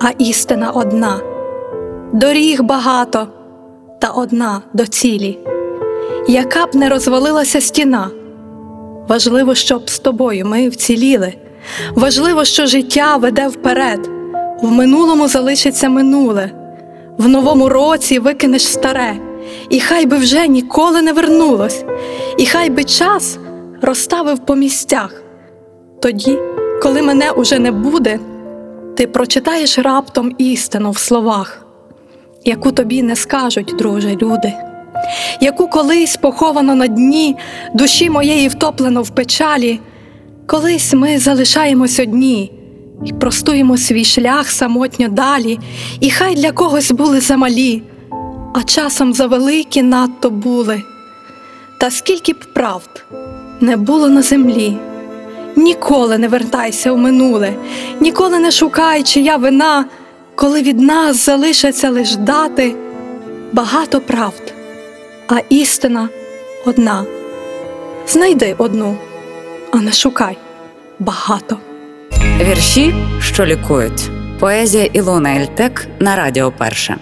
а істина одна. Доріг багато, та одна до цілі. Яка б не розвалилася стіна. Важливо, щоб з тобою ми вціліли. Важливо, що життя веде вперед. В минулому залишиться минуле, в новому році викинеш старе, і хай би вже ніколи не вернулось, і хай би час розставив по місцях. Тоді, коли мене уже не буде, ти прочитаєш раптом істину в словах, яку тобі не скажуть, друже, люди, яку колись поховано на дні душі моєї втоплено в печалі, колись ми залишаємось одні і простуємо свій шлях самотньо далі, і хай для когось були замалі, а часом завеликі надто були. Та скільки б правд не було на землі. Ніколи не вертайся у минуле, ніколи не шукай, чия вина, коли від нас залишаться лиш дати багато правд, а істина одна. Знайди одну, а не шукай багато. Вірші, що лікують. Поезія Ілона Ельтек на Радіо Перше.